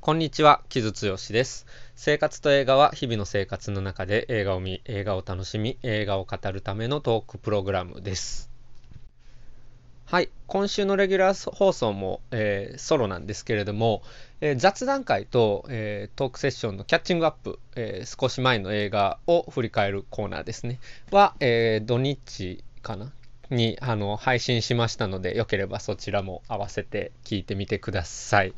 こんにちは、木津剛です。生活と映画は日々の生活の中で映画を見、映画を楽しみ、映画を語るためのトークプログラムです。はい、今週のレギュラー放送も、えー、ソロなんですけれども、えー、雑談会と、えー、トークセッションのキャッチングアップ、え少し前の映画を振り返るコーナーですね、は、え土日かな？にあの配信しましたので、よければそちらも合わせて聞いてみてください。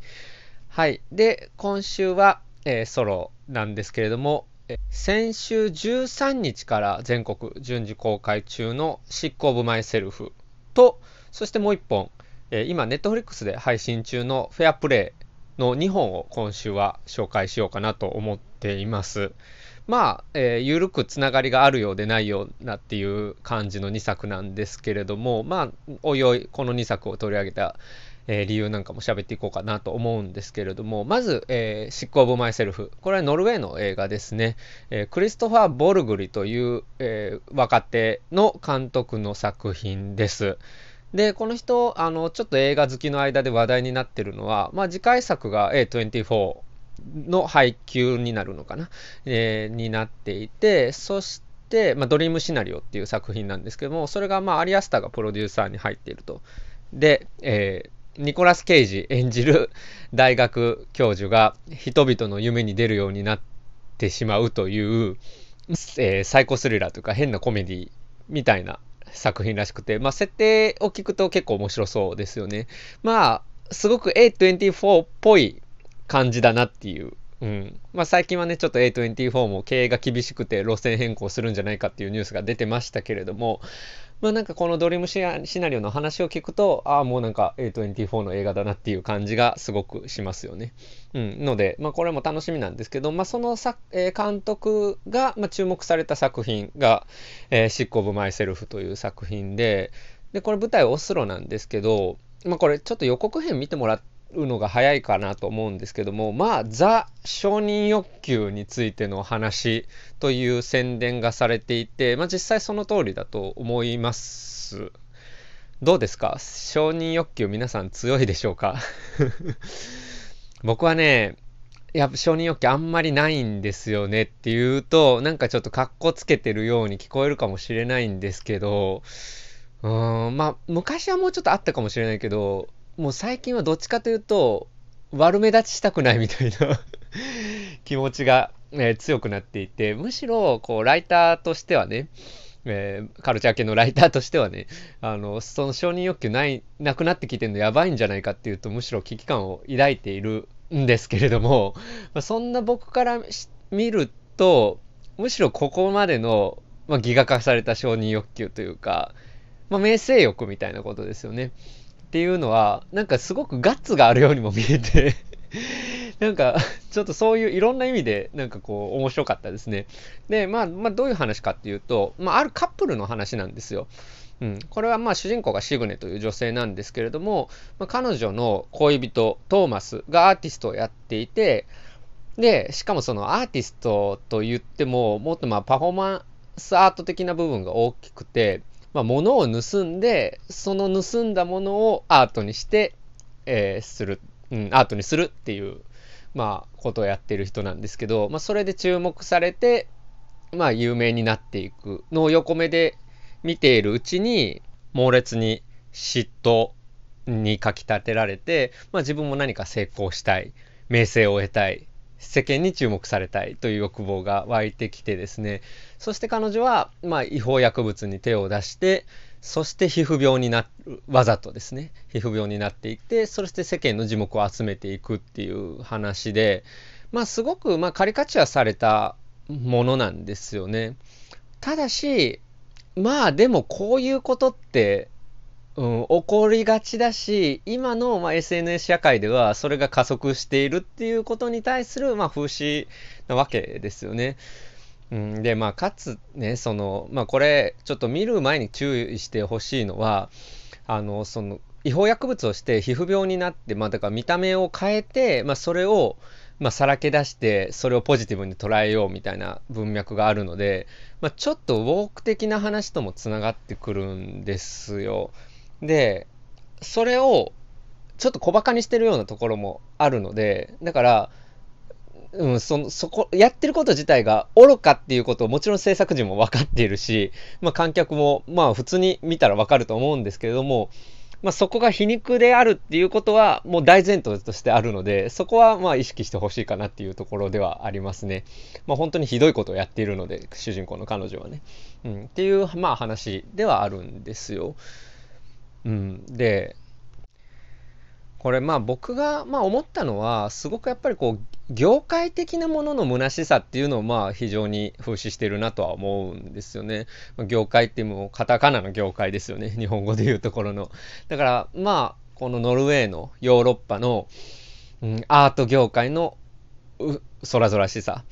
はい。で、今週は、えー、ソロなんですけれども、先週13日から全国順次公開中の執行部マイセルフと、そしてもう一本、えー、今、ネットフリックスで配信中のフェアプレイの2本を今週は紹介しようかなと思っています。まあ、えー、緩くつながりがあるようでないようなっていう感じの2作なんですけれども、まあ、おいおいこの2作を取り上げたえー、理由なんかも喋っていこうかなと思うんですけれども、まず、えー、執行ブ・マイセルフ。これはノルウェーの映画ですね。えー、クリストファー・ボルグリという、えー、若手の監督の作品です。で、この人、あの、ちょっと映画好きの間で話題になってるのは、まあ、次回作が A24 の配給になるのかな、えー、になっていて、そして、まあ、ドリームシナリオっていう作品なんですけども、それが、まあ、アリアスターがプロデューサーに入っていると。で、えー、ニコラス・ケイジ演じる大学教授が人々の夢に出るようになってしまうという、えー、サイコスリラーというか変なコメディみたいな作品らしくて、まあ、設定を聞くと結構面白そうですよね。まあ、すごく A24 っぽい感じだなっていう。うん。まあ、最近はね、ちょっと A24 も経営が厳しくて路線変更するんじゃないかっていうニュースが出てましたけれども、まあなんかこのドリームシナリオの話を聞くと、ああ、もうなんか A24 の映画だなっていう感じがすごくしますよね。うん。ので、まあこれも楽しみなんですけど、まあそのさ、えー、監督が、まあ、注目された作品が、えー、シック・オブ・マイ・セルフという作品で、で、これ舞台オスロなんですけど、まあこれちょっと予告編見てもらって、うのが早いかなと思うんですけども、まあ、ザ承認欲求についての話という宣伝がされていて、まあ、実際その通りだと思います。どうですか？承認欲求皆さん強いでしょうか？僕はね、やっぱ承認欲求あんまりないんですよねっていうと、なんかちょっとカッコつけてるように聞こえるかもしれないんですけど、うーん、まあ、昔はもうちょっとあったかもしれないけど、もう最近はどっちかというと、悪目立ちしたくないみたいな 気持ちが、えー、強くなっていて、むしろ、こう、ライターとしてはね、えー、カルチャー系のライターとしてはね、あの、その承認欲求ない、なくなってきてるのやばいんじゃないかっていうと、むしろ危機感を抱いているんですけれども、ま、そんな僕から見ると、むしろここまでの、まあ、ギガ化された承認欲求というか、まあ、名声欲みたいなことですよね。っていうのは、なんかすごくガッツがあるようにも見えて なんか、ちょっとそういういろんな意味で、なんかこう、面白かったですね。で、まあ、まあ、どういう話かっていうと、まあ、あるカップルの話なんですよ。うん、これはまあ主人公がシグネという女性なんですけれども、まあ、彼女の恋人トーマスがアーティストをやっていてでしかもそのアーティストと言ってももっとまあパフォーマンスアート的な部分が大きくてまあ、物を盗んで、その盗んだものをアートにして、えー、する、うん、アートにするっていう、まあ、ことをやってる人なんですけど、まあ、それで注目されて、まあ、有名になっていく。のを横目で見ているうちに、猛烈に嫉妬にかき立てられて、まあ、自分も何か成功したい、名声を得たい、世間に注目されたいという欲望が湧いてきてですね、そして彼女は、まあ、違法薬物に手を出して、そして皮膚病になる、わざとですね、皮膚病になっていって、そして世間の耳目を集めていくっていう話で、まあ、すごく、まあ、カリカチュアされたものなんですよね。ただし、まあ、でもこういうことって、うん、起こりがちだし、今の、まあ、SNS 社会ではそれが加速しているっていうことに対する、まあ、風刺なわけですよね。うん、で、まあ、かつね、その、まあ、これ、ちょっと見る前に注意してほしいのは、あの、その、違法薬物をして皮膚病になって、まあ、だから見た目を変えて、まあ、それを、まあ、さらけ出して、それをポジティブに捉えようみたいな文脈があるので、まあ、ちょっとウォーク的な話ともつながってくるんですよ。で、それをちょっと小馬鹿にしてるようなところもあるので、だから、うん、そ、そこ、やってること自体が愚かっていうことをもちろん制作陣も分かっているし、まあ観客もまあ普通に見たら分かると思うんですけれども、まあそこが皮肉であるっていうことはもう大前提としてあるので、そこはまあ意識してほしいかなっていうところではありますね。まあ本当にひどいことをやっているので、主人公の彼女はね。うん、っていうまあ話ではあるんですよ。うん、で、これまあ僕がまあ思ったのはすごくやっぱりこう業界的なものの虚しさっていうのをまあ非常に風刺してるなとは思うんですよね。業界ってもうカタカナの業界ですよね。日本語で言うところの。だからまあこのノルウェーのヨーロッパの、うん、アート業界の空空しさ。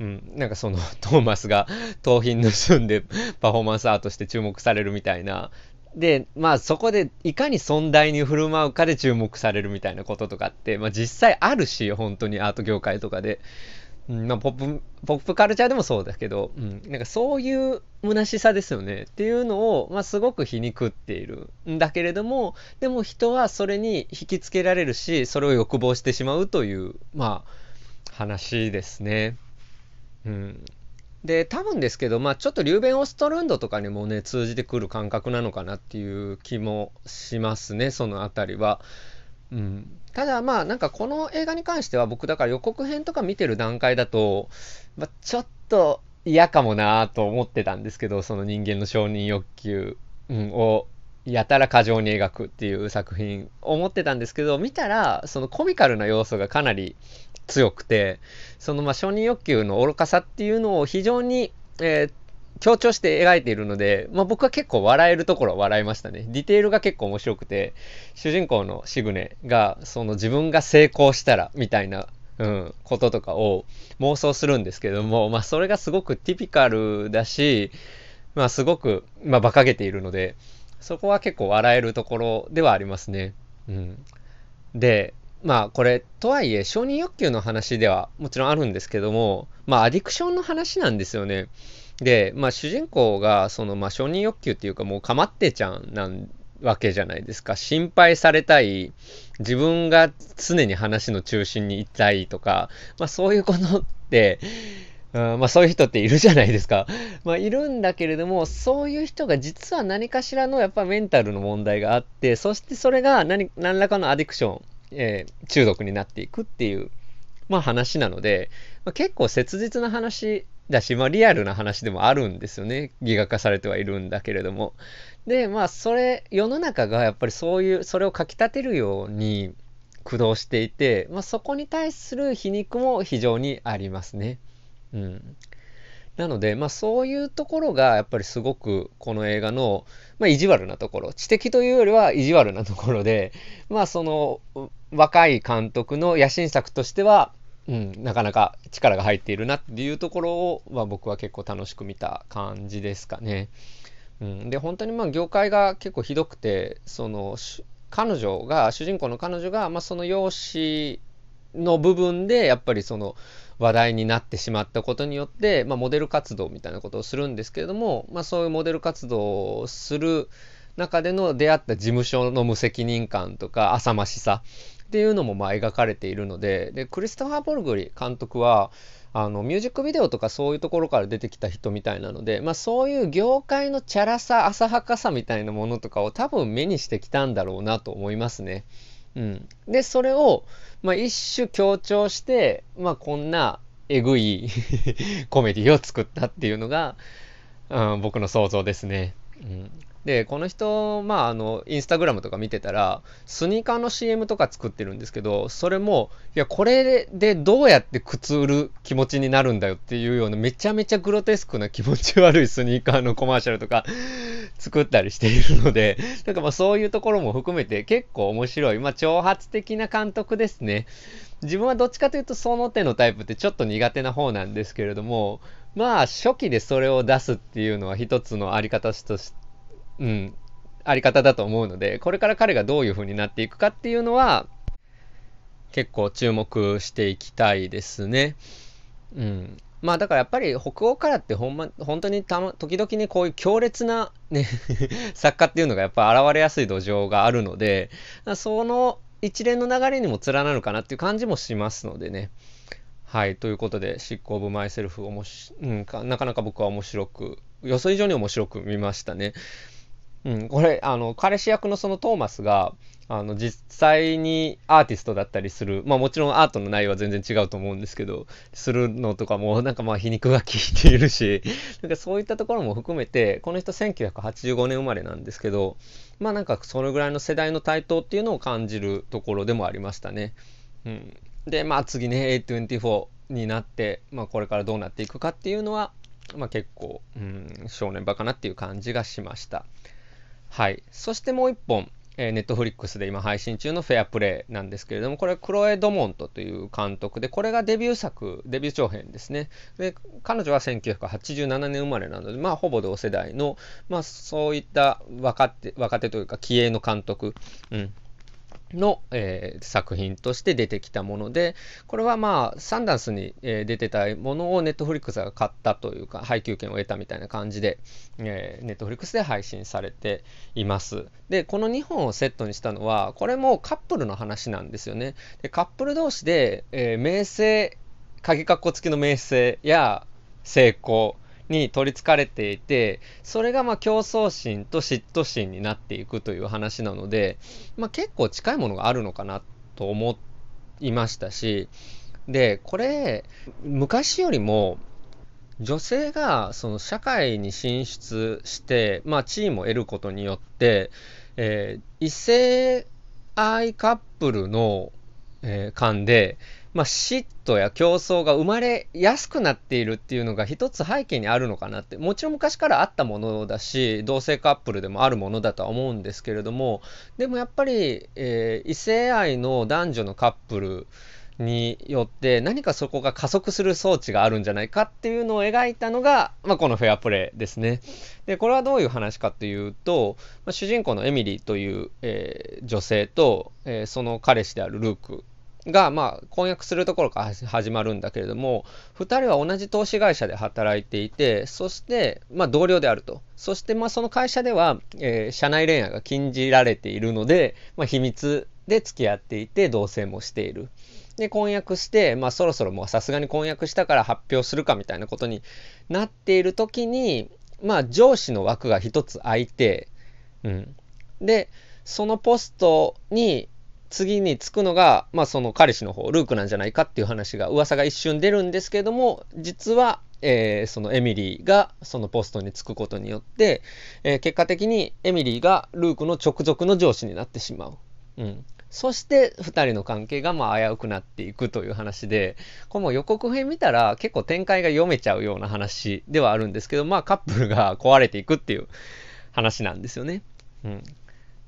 うん、なんかそのトーマスが盗品盗んでパフォーマンスアートして注目されるみたいなで、まあそこでいかに尊大に振る舞うかで注目されるみたいなこととかって、まあ実際あるし、本当にアート業界とかで。うん、まあポップ、ポップカルチャーでもそうだけど、うん、なんかそういう虚しさですよねっていうのを、まあすごく皮肉っているんだけれども、でも人はそれに引きつけられるし、それを欲望してしまうという、まあ話ですね。うん。で、多分ですけど、まあちょっとリューベン・オストルンドとかにもね、通じてくる感覚なのかなっていう気もしますね、そのあたりは。うん。ただまあなんかこの映画に関しては僕だから予告編とか見てる段階だと、まあ、ちょっと嫌かもなと思ってたんですけど、その人間の承認欲求、うん、をやたら過剰に描くっていう作品思ってたんですけど、見たらそのコミカルな要素がかなり強くて、そのまあ承認欲求の愚かさっていうのを非常に、えー、強調して描いているので、まあ、僕は結構笑えるところは笑いましたね。ディテールが結構面白くて、主人公のシグネが、その自分が成功したら、みたいな、うん、こととかを妄想するんですけども、まあ、それがすごくティピカルだし、まあ、すごく、まあ、馬鹿げているので、そこは結構笑えるところではありますね。うん。で、まあこれ、とはいえ承認欲求の話ではもちろんあるんですけども、まあアディクションの話なんですよね。で、まあ主人公がそのまあ承認欲求っていうかもうかまってちゃんなんわけじゃないですか。心配されたい、自分が常に話の中心にいたいとか、まあそういうことって、うんまあそういう人っているじゃないですか。まあいるんだけれども、そういう人が実は何かしらのやっぱメンタルの問題があって、そしてそれが何何らかのアディクション、えー、中毒になっていくっていう、まあ話なので、まあ、結構切実な話だし、まあリアルな話でもあるんですよね。ギガ化されてはいるんだけれども。で、まあそれ、世の中がやっぱりそういう、それをかき立てるように駆動していて、まあそこに対する皮肉も非常にありますね。うん。なので、まあそういうところがやっぱりすごくこの映画の、まあ意地悪なところ、知的というよりは意地悪なところで、まあその若い監督の野心作としては、うん、なかなか力が入っているなっていうところを、まあ、僕は結構楽しく見た感じですかね。うん、で本当にまあ業界が結構ひどくてその彼女が主人公の彼女が、まあ、その容姿の部分でやっぱりその話題になってしまったことによって、まあ、モデル活動みたいなことをするんですけれども、まあ、そういうモデル活動をする中での出会った事務所の無責任感とか浅ましさっていうのもまあ描かれているのででクリストファー・ボルグリ監督はあのミュージックビデオとかそういうところから出てきた人みたいなので、まあ、そういう業界のチャラさ浅はかさみたいなものとかを多分目にしてきたんだろうなと思いますね。うん、でそれを、まあ、一種強調して、まあ、こんなえぐい コメディを作ったっていうのが、うん、僕の想像ですね。うんで、この人、まあ、あの、インスタグラムとか見てたら、スニーカーの CM とか作ってるんですけど、それも、いや、これでどうやって靴売る気持ちになるんだよっていうような、めちゃめちゃグロテスクな気持ち悪いスニーカーのコマーシャルとか作ったりしているので、なんかまあそういうところも含めて結構面白い、まあ挑発的な監督ですね。自分はどっちかというとその手のタイプってちょっと苦手な方なんですけれども、まあ初期でそれを出すっていうのは一つのあり方とし、うん、あり方だと思うので、これから彼がどういう風になっていくかっていうのは、結構注目していきたいですね。うん。まあだからやっぱり北欧からってほんま、本当にたま、時々にこういう強烈なね 作家っていうのがやっぱ現れやすい土壌があるので、その一連の流れにも連なるかなっていう感じもしますのでね。はい。ということで、執行部マイセルフおもし、うん、なかなか僕は面白く、予想以上に面白く見ましたね。うん、これ、あの、彼氏役のそのトーマスが、あの、実際にアーティストだったりする、まあもちろんアートの内容は全然違うと思うんですけど、するのとかもなんかまあ皮肉が効いているし、なんかそういったところも含めて、この人1985年生まれなんですけど、まあなんかそのぐらいの世代の台頭っていうのを感じるところでもありましたね。うん。で、まあ次ね、A24 になって、まあこれからどうなっていくかっていうのは、まあ結構、うん、正念場かなっていう感じがしました。はい。そしてもう一本、えー、ネットフリックスで今配信中のフェアプレイなんですけれども、これはクロエ・ドモントという監督で、これがデビュー作、デビュー長編ですね。で、彼女は1987年生まれなので、まあ、ほぼ同世代の、まあ、そういった若手、若手というか、気鋭の監督、うん、の、えー、作品として出てきたもので、これはまあ、サンダンスに、えー、出てたものをネットフリックスが買ったというか、配給権を得たみたいな感じで、えー、ネットフリックスで配信されています。で、この2本をセットにしたのは、これもカップルの話なんですよね。でカップル同士で、えー、名声、鍵括弧付きの名声や成功、に取りつかれていて、それがまあ競争心と嫉妬心になっていくという話なので、まあ、結構近いものがあるのかなと思いましたし、で、これ、昔よりも、女性がその社会に進出して、まあ、地位も得ることによって、えー、異性愛カップルの、えー、間で、まあ、嫉妬や競争が生まれやすくなっているっていうのが一つ背景にあるのかなって。もちろん昔からあったものだし、同性カップルでもあるものだとは思うんですけれども、でもやっぱり、えー、異性愛の男女のカップルによって何かそこが加速する装置があるんじゃないかっていうのを描いたのが、まあ、このフェアプレイですね。で、これはどういう話かというと、まあ、主人公のエミリーという、えー、女性と、えー、その彼氏であるルークが、まあ、婚約するところから始まるんだけれども、2人は同じ投資会社で働いていて、そして、まあ、同僚であると。そして、まあ、その会社では、えー、社内恋愛が禁じられているので、まあ、秘密で付き合っていて、同棲もしている。で、婚約して、まあ、そろそろもうさすがに婚約したから発表するかみたいなことになっている時に、まあ、上司の枠が一つ空いて、うん。で、そのポストに、次につくのが、まあその彼氏の方、ルークなんじゃないかっていう話が、噂が一瞬出るんですけども、実は、えー、そのエミリーがそのポストに就くことによって、えー、結果的にエミリーがルークの直属の上司になってしまう。うん。そして二人の関係がまあ危うくなっていくという話で、これも予告編見たら結構展開が読めちゃうような話ではあるんですけど、まあカップルが壊れていくっていう話なんですよね。うん。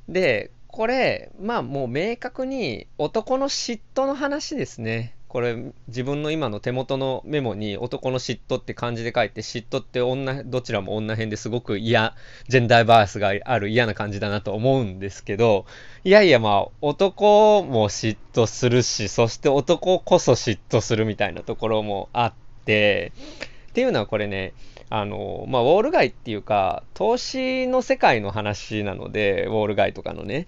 で、これ、まあもう明確に男の嫉妬の話ですね。これ自分の今の手元のメモに男の嫉妬って漢字で書いて嫉妬って女、どちらも女編ですごく嫌、ジェンダーバースがある嫌な感じだなと思うんですけど、いやいやまあ男も嫉妬するし、そして男こそ嫉妬するみたいなところもあって、っていうのはこれね、あの、まあ、ウォール街っていうか、投資の世界の話なので、ウォール街とかのね。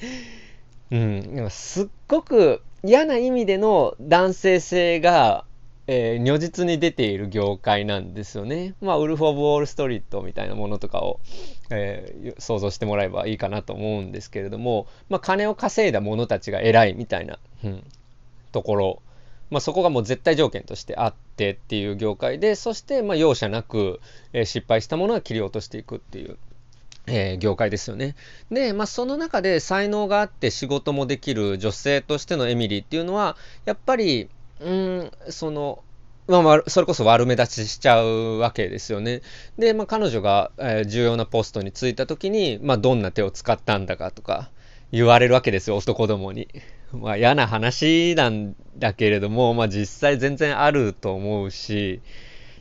うん、すっごく嫌な意味での男性性が、えー、如実に出ている業界なんですよね。まあ、ウルフ・オブ・ウォール・ストリートみたいなものとかを、えー、想像してもらえばいいかなと思うんですけれども、まあ、金を稼いだ者たちが偉いみたいな、うん、ところまあ、そこがもう絶対条件としてあってっていう業界で、そしてまあ容赦なく、え、失敗したものは切り落としていくっていう。えー、業界ですよね。で、まあ、その中で才能があって仕事もできる女性としてのエミリーっていうのは、やっぱり、うん、その、まあ、それこそ悪目立ちしちゃうわけですよね。で、まあ、彼女が、えー、重要なポストに就いた時に、まあ、どんな手を使ったんだかとか言われるわけですよ、男どもに。まあ嫌な話なんだけれども、まあ実際全然あると思うし、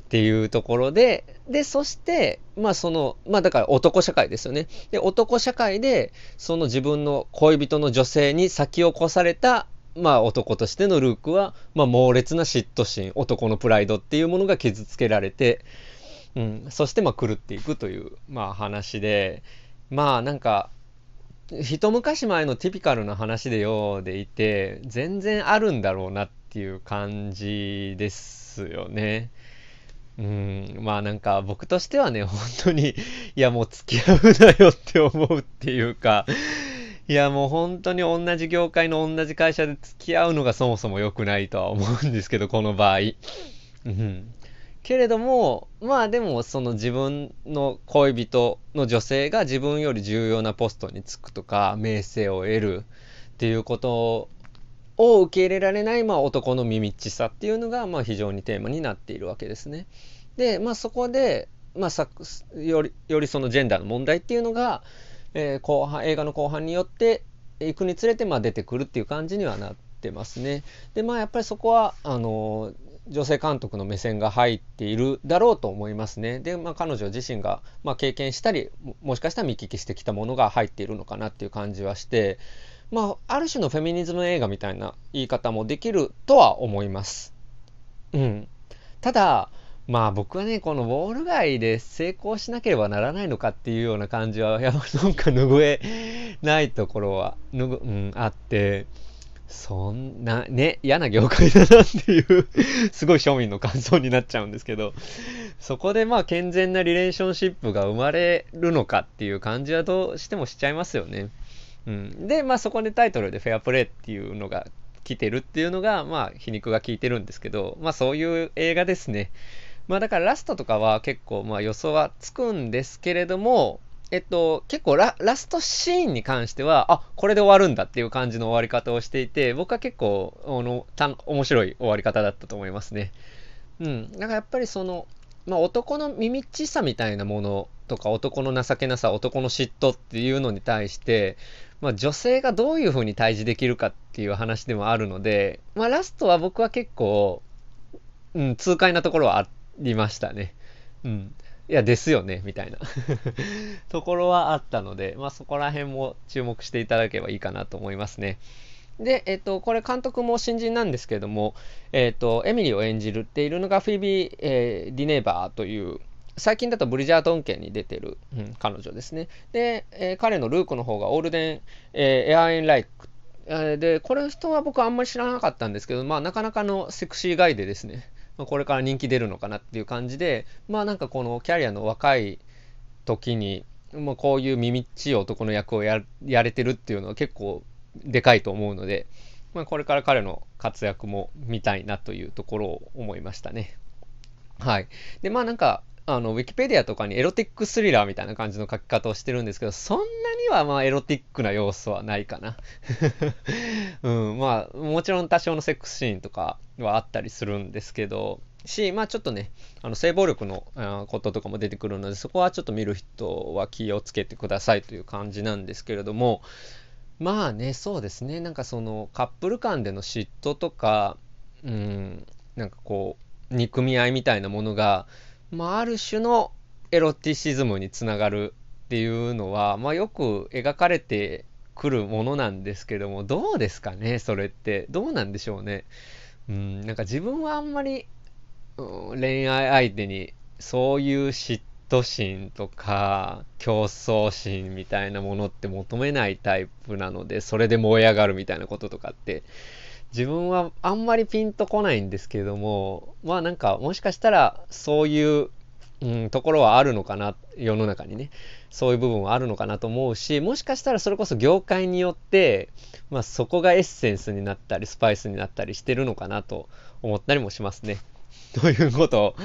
っていうところで、で、そして、まあその、まあだから男社会ですよね。で、男社会で、その自分の恋人の女性に先を越された、まあ男としてのルークは、まあ猛烈な嫉妬心、男のプライドっていうものが傷つけられて、うん、そしてまあ狂っていくという、まあ話で、まあなんか、一昔前のティピカルな話でようでいて、全然あるんだろうなっていう感じですよね。うん、まあなんか僕としてはね、本当に、いやもう付き合うなよって思うっていうか、いやもう本当に同じ業界の同じ会社で付き合うのがそもそも良くないとは思うんですけど、この場合。うん。けれども、まあでもその自分の恋人の女性が自分より重要なポストに就くとか、名声を得るっていうことを受け入れられない、まあ、男の耳っちさっていうのが、まあ、非常にテーマになっているわけですね。で、まあ、そこで、まあ、よりよりそのジェンダーの問題っていうのが、えー、後半映画の後半によっていくにつれて、まあ、出てくるっていう感じにはなってますね。でまあやっぱりそこはあの女性監督の目線が入っているだろうと思いますね。で、まあ、彼女自身が、まあ、経験したりもしかしたら見聞きしてきたものが入っているのかなっていう感じはしてまあ、ある種のフェミニズム映画みたいな言い方もできるとは思います。うん。ただ、まあ僕はね、このウォール街で成功しなければならないのかっていうような感じは、やっぱなんか拭えないところは、ぬぐ、うん、あって、そんな、ね、嫌な業界だなっていう すごい庶民の感想になっちゃうんですけど、そこでまあ健全なリレーションシップが生まれるのかっていう感じはどうしてもしちゃいますよね。うん、で、まあそこでタイトルでフェアプレイっていうのが来てるっていうのが、まあ皮肉が効いてるんですけど、まあそういう映画ですね。まあだからラストとかは結構まあ予想はつくんですけれども、えっと、結構ララストシーンに関しては、あ、これで終わるんだっていう感じの終わり方をしていて、僕は結構、あの、た面白い終わり方だったと思いますね。うん。だかやっぱりその、まあ男の耳っちさみたいなものとか男の情けなさ、男の嫉妬っていうのに対して、まあ、女性がどういうふうに対峙できるかっていう話でもあるので、まあ、ラストは僕は結構、うん、痛快なところはありましたね。うん。いや、ですよね、みたいな ところはあったので、まあ、そこら辺も注目していただけばいいかなと思いますね。で、えっと、これ監督も新人なんですけども、えっと、エミリーを演じるっているのがフィービー、えー、ディネーバーという、最近だとブリジャートン家に出てる、うん、彼女ですね。で、えー、彼のルークの方がオールデン、えー、エアーエンライク。で、これ人は僕あんまり知らなかったんですけど、まあなかなかのセクシーガイでですね、まあ、これから人気出るのかなっていう感じで、まあなんかこのキャリアの若い時に、まあこういう耳っちい男の役をややれてるっていうのは結構でかいと思うので、まあ、これから彼の活躍も見たいなというところを思いましたね。はい。で、まあなんか、あの、ウィキペディアとかにエロティックスリラーみたいな感じの書き方をしてるんですけど、そんなにはまあエロティックな要素はないかな。うん、まあ、もちろん多少のセックスシーンとかはあったりするんですけど、し、まあちょっとね、あの性暴力のこととかも出てくるので、そこはちょっと見る人は気をつけてくださいという感じなんですけれども、まあね、そうですね、なんかそのカップル間での嫉妬とか、うん、なんかこう、憎み合いみたいなものが、まあ、ある種のエロティシズムにつながるっていうのは、まあ、よく描かれてくるものなんですけども、どうですかね、それって。どうなんでしょうね。うん、なんか自分はあんまり、うん、恋愛相手にそういう嫉妬心とか競争心みたいなものって求めないタイプなので、それで燃え上がるみたいなこととかって自分はあんまりピンとこないんですけれども、まあなんかもしかしたらそういう、うん、ところはあるのかな、世の中にね。そういう部分はあるのかなと思うし、もしかしたらそれこそ業界によって、まあそこがエッセンスになったり、スパイスになったりしてるのかなと思ったりもしますね。ということを、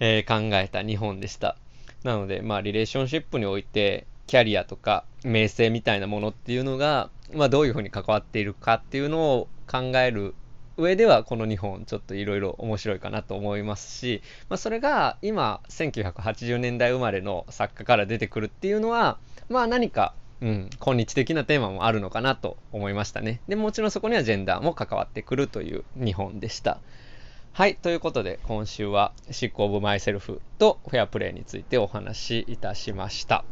えー、考えた日本でした。なので、まあリレーションシップにおいて、キャリアとか名声みたいなものっていうのが、まあどういうふうに関わっているかっていうのを考える上ではこの2本ちょっといろいろ面白いかなと思いますし、まあ、それが今1980年代生まれの作家から出てくるっていうのはまあ何か、うん、今日的なテーマもあるのかなと思いましたね。でもちろんそこにはジェンダーも関わってくるという2本でした。はいということで今週は「シック・オブ・マイ・セルフ」と「フェアプレイ」についてお話しいたしました。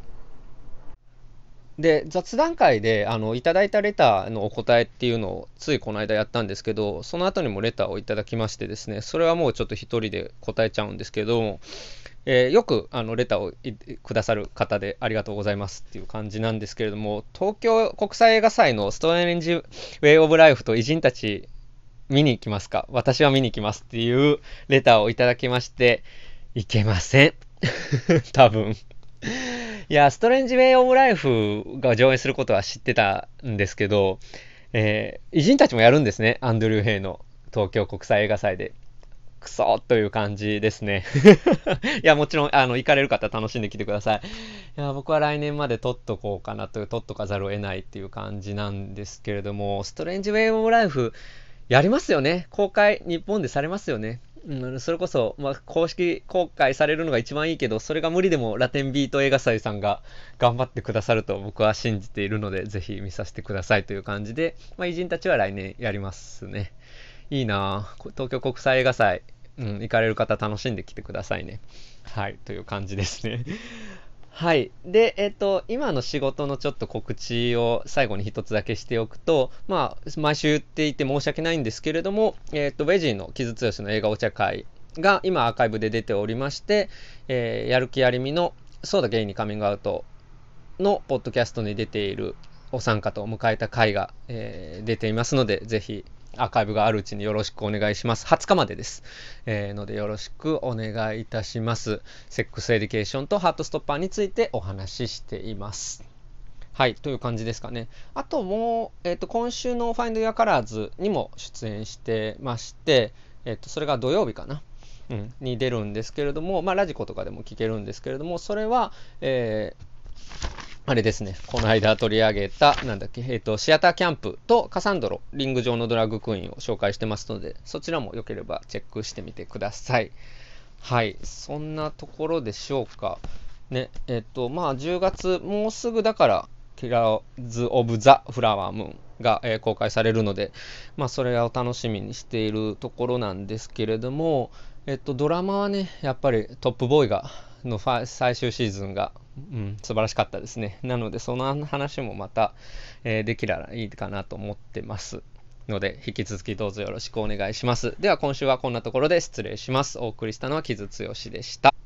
で、雑談会で、あの、いただいたレターのお答えっていうのを、ついこの間やったんですけど、その後にもレターをいただきましてですね、それはもうちょっと一人で答えちゃうんですけど、えー、よくあのレターをくださる方でありがとうございますっていう感じなんですけれども、東京国際映画祭のストレンジ・ウェイ・オブ・ライフと偉人たち見に行きますか？私は見に行きますっていうレターをいただきまして、いけません。多分。いや、ストレンジ・ウェイ・オブ・ライフが上演することは知ってたんですけど、えー、偉人たちもやるんですね。アンドリュー・ヘイの東京国際映画祭で。クソという感じですね。いや、もちろん、あの、行かれる方楽しんできてください。いや、僕は来年まで撮っとこうかなという、撮っとかざるを得ないっていう感じなんですけれども、ストレンジ・ウェイ・オブ・ライフ、やりますよね。公開、日本でされますよね。うん、それこそ、まあ、公式公開されるのが一番いいけど、それが無理でもラテンビート映画祭さんが頑張ってくださると僕は信じているので、ぜひ見させてくださいという感じで、まあ、偉人たちは来年やりますね。いいな東京国際映画祭、うん、行かれる方楽しんできてくださいね。はい、という感じですね。はい。で、えっ、と、今の仕事のちょっと告知を最後に一つだけしておくと、まあ、毎週言っていて申し訳ないんですけれども、えっ、と、ウェジーの傷強しの映画お茶会が今アーカイブで出ておりまして、えー、やる気ありみの、そうだゲイにカミングアウトのポッドキャストに出ているお三方を迎えた回が、え、出ていますので、ぜひアーカイブがあるうちによろしくお願いします。20日までです。えー、のでよろしくお願いいたします。セックスエデュケーションとハートストッパーについてお話ししています。はい、という感じですかね。あともう、えっ、ー、と、今週の Find Your Colors にも出演してまして、えっ、ー、と、それが土曜日かな。うん、に出るんですけれども、まあ、ラジコとかでも聞けるんですけれども、それは、えー、あれですね、この間取り上げた、なんだっけ、えっ、ー、と、シアターキャンプとカサンドロ、リング上のドラッグクイーンを紹介してますので、そちらも良ければチェックしてみてください。はい、そんなところでしょうか。ね、えっ、ー、と、まあ、10月、もうすぐだから、キラーズ・オブ・ザ・フラワームーンが、えー、公開されるので、まあ、それを楽しみにしているところなんですけれども、えっと、ドラマはね、やっぱりトップボーイが、の最終シーズンがうん、素晴らしかったですね。なので、その話もまた、えー、できたらいいかなと思ってますので、引き続きどうぞよろしくお願いします。では、今週はこんなところで失礼します。お送りしたのは木津剛でした。